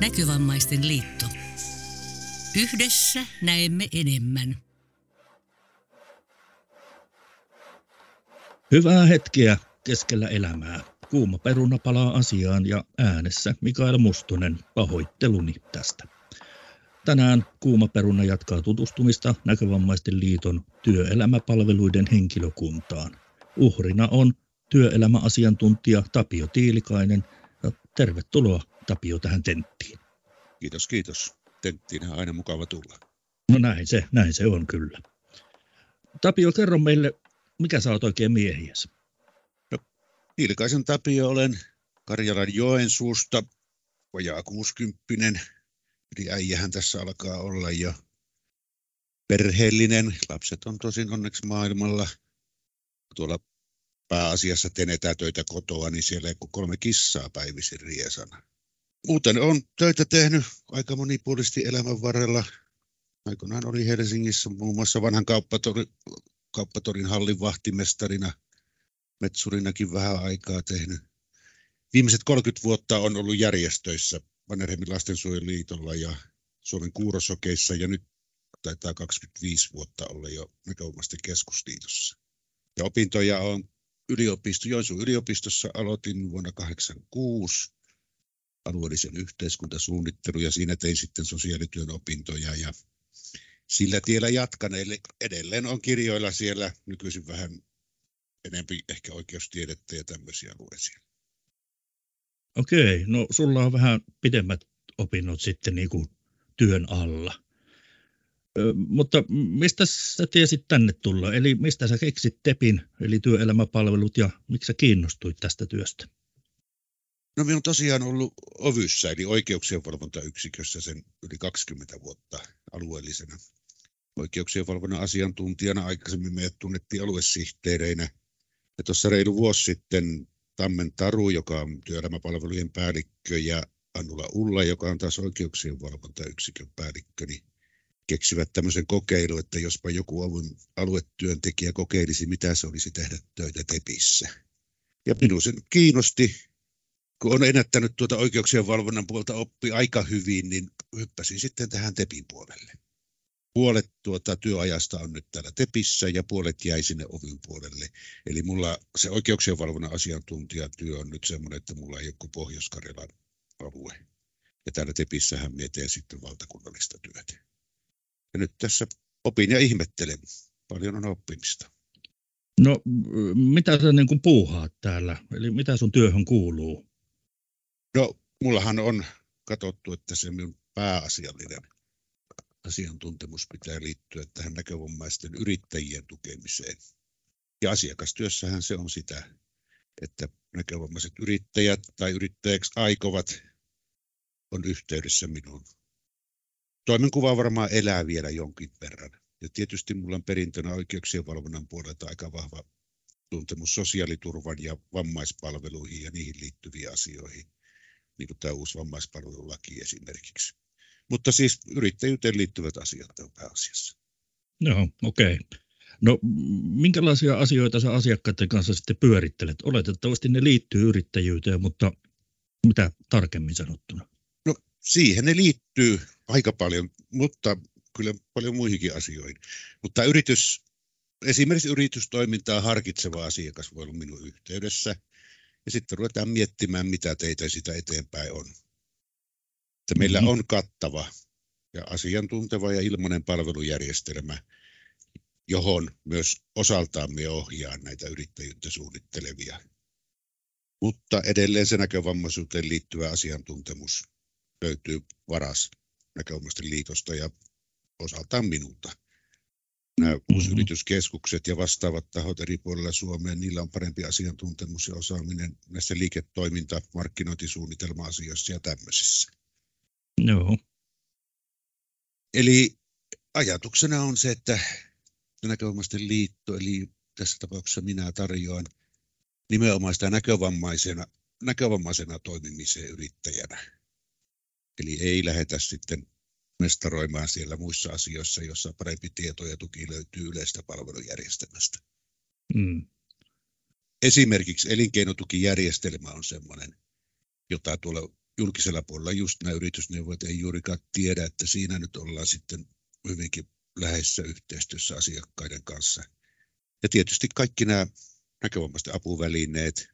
Näkövammaisten liitto. Yhdessä näemme enemmän. Hyvää hetkeä keskellä elämää. Kuuma peruna palaa asiaan ja äänessä Mikael Mustonen pahoitteluni tästä. Tänään Kuuma peruna jatkaa tutustumista Näkövammaisten liiton työelämäpalveluiden henkilökuntaan. Uhrina on työelämäasiantuntija Tapio Tiilikainen. Tervetuloa Tapio tähän tenttiin. Kiitos, kiitos. Tenttiin on aina mukava tulla. No näin se, näin se on kyllä. Tapio, kerro meille, mikä sä oot oikein miehiäsi? No, Tiilikaisen Tapio olen Karjalan Joensuusta, vajaa 60 Eli äijähän tässä alkaa olla jo perheellinen. Lapset on tosin onneksi maailmalla. Tuolla pääasiassa tenetään töitä kotoa, niin siellä ei kuin kolme kissaa päivisin riesana. Muuten on töitä tehnyt aika monipuolisesti elämän varrella. Aikoinaan oli Helsingissä muun muassa vanhan kauppatorin, kauppatorin hallin vahtimestarina, metsurinakin vähän aikaa tehnyt. Viimeiset 30 vuotta on ollut järjestöissä Mannerheimin lastensuojeluliitolla ja Suomen kuurosokeissa ja nyt taitaa 25 vuotta olla jo näkökulmasten keskusliitossa. Ja opintoja on yliopisto, Joensuun yliopistossa aloitin vuonna 1986 alueellisen yhteiskuntasuunnittelun ja siinä tein sitten sosiaalityön opintoja ja sillä tiellä jatkan. Eli edelleen on kirjoilla siellä nykyisin vähän enempi ehkä oikeustiedettä ja tämmöisiä luen. Okei, no sulla on vähän pidemmät opinnot sitten niin kuin työn alla. Ö, mutta mistä sä tiesit tänne tulla? Eli mistä sä keksit TEPin, eli työelämäpalvelut, ja miksi sä kiinnostuit tästä työstä? No minä olen tosiaan ollut Ovyssä, eli oikeuksien valvontayksikössä sen yli 20 vuotta alueellisena oikeuksien valvonnan asiantuntijana. Aikaisemmin meidät tunnettiin aluesihteereinä. Ja tuossa reilu vuosi sitten Tammen Taru, joka on työelämäpalvelujen päällikkö, ja Annula Ulla, joka on taas oikeuksien valvontayksikön päällikkö, niin keksivät tämmöisen kokeilun, että jospa joku aluetyöntekijä kokeilisi, mitä se olisi tehdä töitä tepissä. Ja minun sen kiinnosti, kun on ennättänyt tuota oikeuksien valvonnan puolta oppi aika hyvin, niin hyppäsin sitten tähän tepin puolelle puolet tuota työajasta on nyt täällä Tepissä ja puolet jäi sinne ovin puolelle. Eli mulla se oikeuksien valvonnan asiantuntijatyö on nyt semmoinen, että mulla ei ole Pohjois-Karjalan alue. Ja täällä Tepissähän mietin sitten valtakunnallista työtä. Ja nyt tässä opin ja ihmettelen. Paljon on oppimista. No, mitä sä niin kuin puuhaat täällä? Eli mitä sun työhön kuuluu? No, mullahan on katsottu, että se minun pääasiallinen asiantuntemus pitää liittyä tähän näkövammaisten yrittäjien tukemiseen. Ja asiakastyössähän se on sitä, että näkövammaiset yrittäjät tai yrittäjäksi aikovat on yhteydessä minuun. Toimenkuva varmaan elää vielä jonkin verran. Ja tietysti minulla on perintönä oikeuksien valvonnan puolelta aika vahva tuntemus sosiaaliturvan ja vammaispalveluihin ja niihin liittyviin asioihin, niin kuin tämä uusi vammaispalvelulaki esimerkiksi. Mutta siis yrittäjyyteen liittyvät asiat on pääasiassa. Joo, okei. Okay. No minkälaisia asioita sä asiakkaiden kanssa sitten pyörittelet? Oletettavasti ne liittyy yrittäjyyteen, mutta mitä tarkemmin sanottuna? No siihen ne liittyy aika paljon, mutta kyllä paljon muihinkin asioihin. Mutta yritys, esimerkiksi yritystoimintaa harkitseva asiakas voi olla minun yhteydessä. Ja sitten ruvetaan miettimään, mitä teitä sitä eteenpäin on että meillä mm-hmm. on kattava ja asiantunteva ja ilmainen palvelujärjestelmä, johon myös osaltaan me ohjaa näitä yrittäjyyttä suunnittelevia. Mutta edelleen se näkövammaisuuteen liittyvä asiantuntemus löytyy varas näkövammaisten liitosta ja osaltaan minulta. Nämä yrityskeskukset ja vastaavat tahot eri puolilla Suomea, niillä on parempi asiantuntemus ja osaaminen näissä liiketoiminta-, markkinointisuunnitelma-asioissa ja tämmöisissä. Joo. Eli ajatuksena on se, että näkövammaisten liitto, eli tässä tapauksessa minä tarjoan nimenomaan sitä näkövammaisena, näkövammaisena toimimiseen yrittäjänä. Eli ei lähetä sitten mestaroimaan siellä muissa asioissa, jossa parempi tieto ja tuki löytyy yleistä palvelujärjestelmästä. Mm. Esimerkiksi elinkeinotukijärjestelmä on sellainen, jota tuolla julkisella puolella just nämä yritysneuvot ei juurikaan tiedä, että siinä nyt ollaan sitten hyvinkin läheisessä yhteistyössä asiakkaiden kanssa. Ja tietysti kaikki nämä näkövammaisten apuvälineet,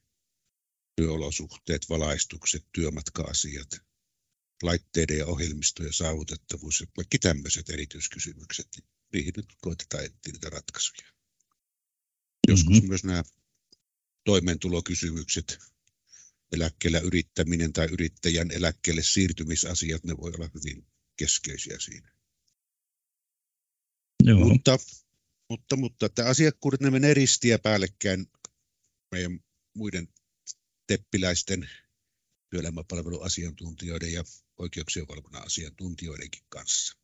työolosuhteet, valaistukset, työmatka-asiat, laitteiden ja ohjelmistojen saavutettavuus ja kaikki tämmöiset erityiskysymykset, niin niihin nyt koitetaan etsiä niitä ratkaisuja. Joskus mm-hmm. myös nämä toimeentulokysymykset, eläkkeellä yrittäminen tai yrittäjän eläkkeelle siirtymisasiat, ne voi olla hyvin keskeisiä siinä. Joo. Mutta, mutta, mutta että asiakkuudet ne menee ristiä päällekkäin meidän muiden teppiläisten työelämäpalveluasiantuntijoiden ja oikeuksien valvonnan asiantuntijoidenkin kanssa.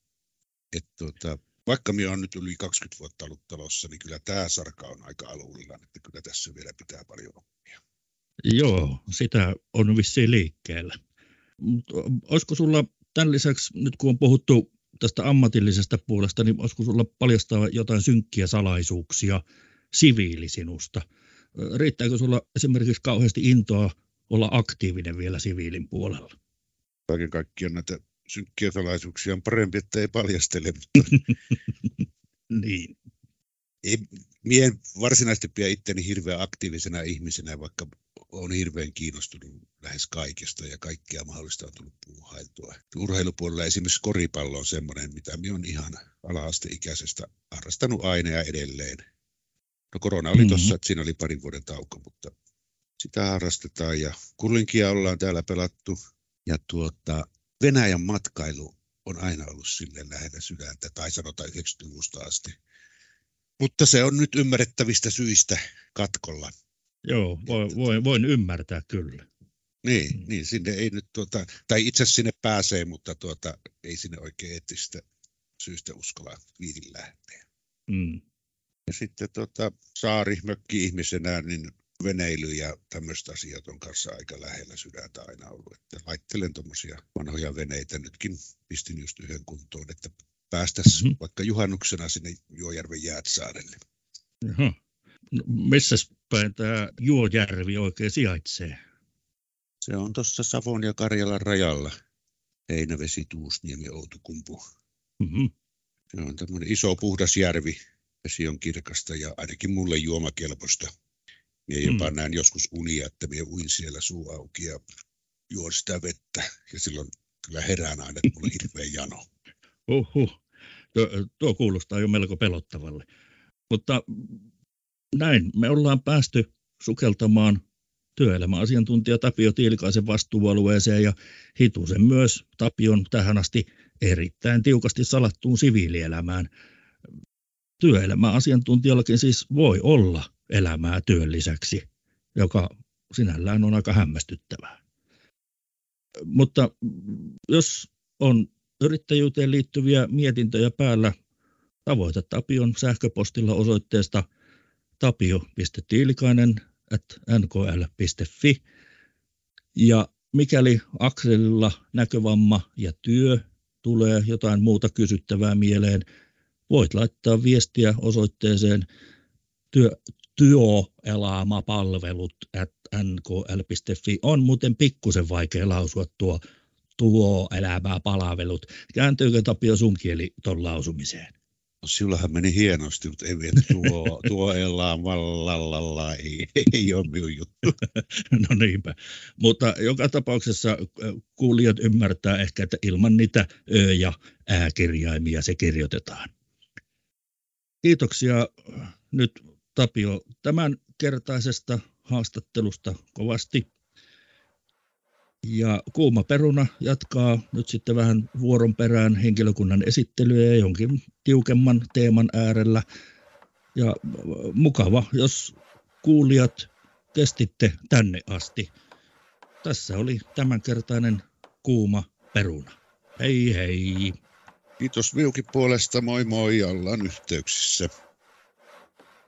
Et tuota, vaikka minä olen nyt yli 20 vuotta ollut talossa, niin kyllä tämä sarka on aika alulla, että kyllä tässä vielä pitää paljon oppia. Joo, sitä on vissiin liikkeellä. Olisiko sulla tämän lisäksi, nyt kun on puhuttu tästä ammatillisesta puolesta, niin olisiko sulla paljastaa jotain synkkiä salaisuuksia siviilisinusta? Riittääkö sulla esimerkiksi kauheasti intoa olla aktiivinen vielä siviilin puolella? Kaiken kaikkiaan näitä synkkiä salaisuuksia on parempi, että ei paljastele. Mutta niin. Ei, mie en varsinaisesti pidä itteni hirveän aktiivisena ihmisenä, vaikka on hirveän kiinnostunut lähes kaikesta ja kaikkea mahdollista on tullut puuhailtua. Urheilupuolella esimerkiksi koripallo on semmoinen, mitä minä olen ihan ala-asteikäisestä harrastanut aina ja edelleen. No korona oli mm-hmm. tuossa, että siinä oli parin vuoden tauko, mutta sitä harrastetaan ja kullinkia ollaan täällä pelattu. Ja tuota, Venäjän matkailu on aina ollut sille lähellä sydäntä, tai sanotaan 90-luvusta asti. Mutta se on nyt ymmärrettävistä syistä katkolla. Joo, voin, voin, voin ymmärtää kyllä. Niin, mm. niin, sinne ei nyt tuota, tai itse sinne pääsee, mutta tuota, ei sinne oikein eettistä syystä uskalla viitin lähteä. Mm. Ja sitten tuota, saari mökki-ihmisenä, niin veneily ja tämmöiset asiat on kanssa aika lähellä sydäntä aina ollut. Että laittelen tuommoisia vanhoja veneitä. Nytkin pistin just yhden kuntoon, että päästäisiin mm-hmm. vaikka juhannuksena sinne Juojärven Jäätsaarelle. Jaha. No, missä päin tämä Juojärvi oikein sijaitsee? Se on tuossa Savon ja Karjalan rajalla. Heinävesi, Tuusniemi, Outukumpu. Mm-hmm. Se on tämmöinen iso puhdas järvi. Vesi on kirkasta ja ainakin mulle juomakelpoista. Mie jopa mm. näin joskus unia, että mie uin siellä suu auki ja juon sitä vettä. Ja silloin kyllä herään aina, että mulla hirveä jano. Uhuh. Tuo, tuo kuulostaa jo melko pelottavalle. Mutta näin me ollaan päästy sukeltamaan työelämäasiantuntija Tapio Tiilikaisen vastuualueeseen ja hitusen myös Tapion tähän asti erittäin tiukasti salattuun siviilielämään. Työelämäasiantuntijallakin siis voi olla elämää työn lisäksi, joka sinällään on aika hämmästyttävää. Mutta jos on yrittäjyyteen liittyviä mietintöjä päällä, tavoita Tapion sähköpostilla osoitteesta tapio.tiilikainen nkl.fi. Ja mikäli akselilla näkövamma ja työ tulee jotain muuta kysyttävää mieleen, voit laittaa viestiä osoitteeseen työ, työelämäpalvelut at nkl.fi. On muuten pikkusen vaikea lausua tuo tuo-elämäpalvelut. Kääntyykö Tapio sun kieli tuon lausumiseen? No, sinullahan meni hienosti, mutta ei vielä tuo, tuo elämä, ei, ei ole minun juttu. no niinpä. Mutta joka tapauksessa kuulijat ymmärtää ehkä, että ilman niitä ö- ja ääkirjaimia se kirjoitetaan. Kiitoksia nyt Tapio tämän kertaisesta haastattelusta kovasti. Ja Kuuma Peruna jatkaa nyt sitten vähän vuoron perään henkilökunnan esittelyä ja jonkin tiukemman teeman äärellä. Ja mukava, jos kuulijat kestitte tänne asti. Tässä oli tämänkertainen Kuuma Peruna. Hei hei! Kiitos Viukin puolesta, moi moi, ollaan yhteyksissä.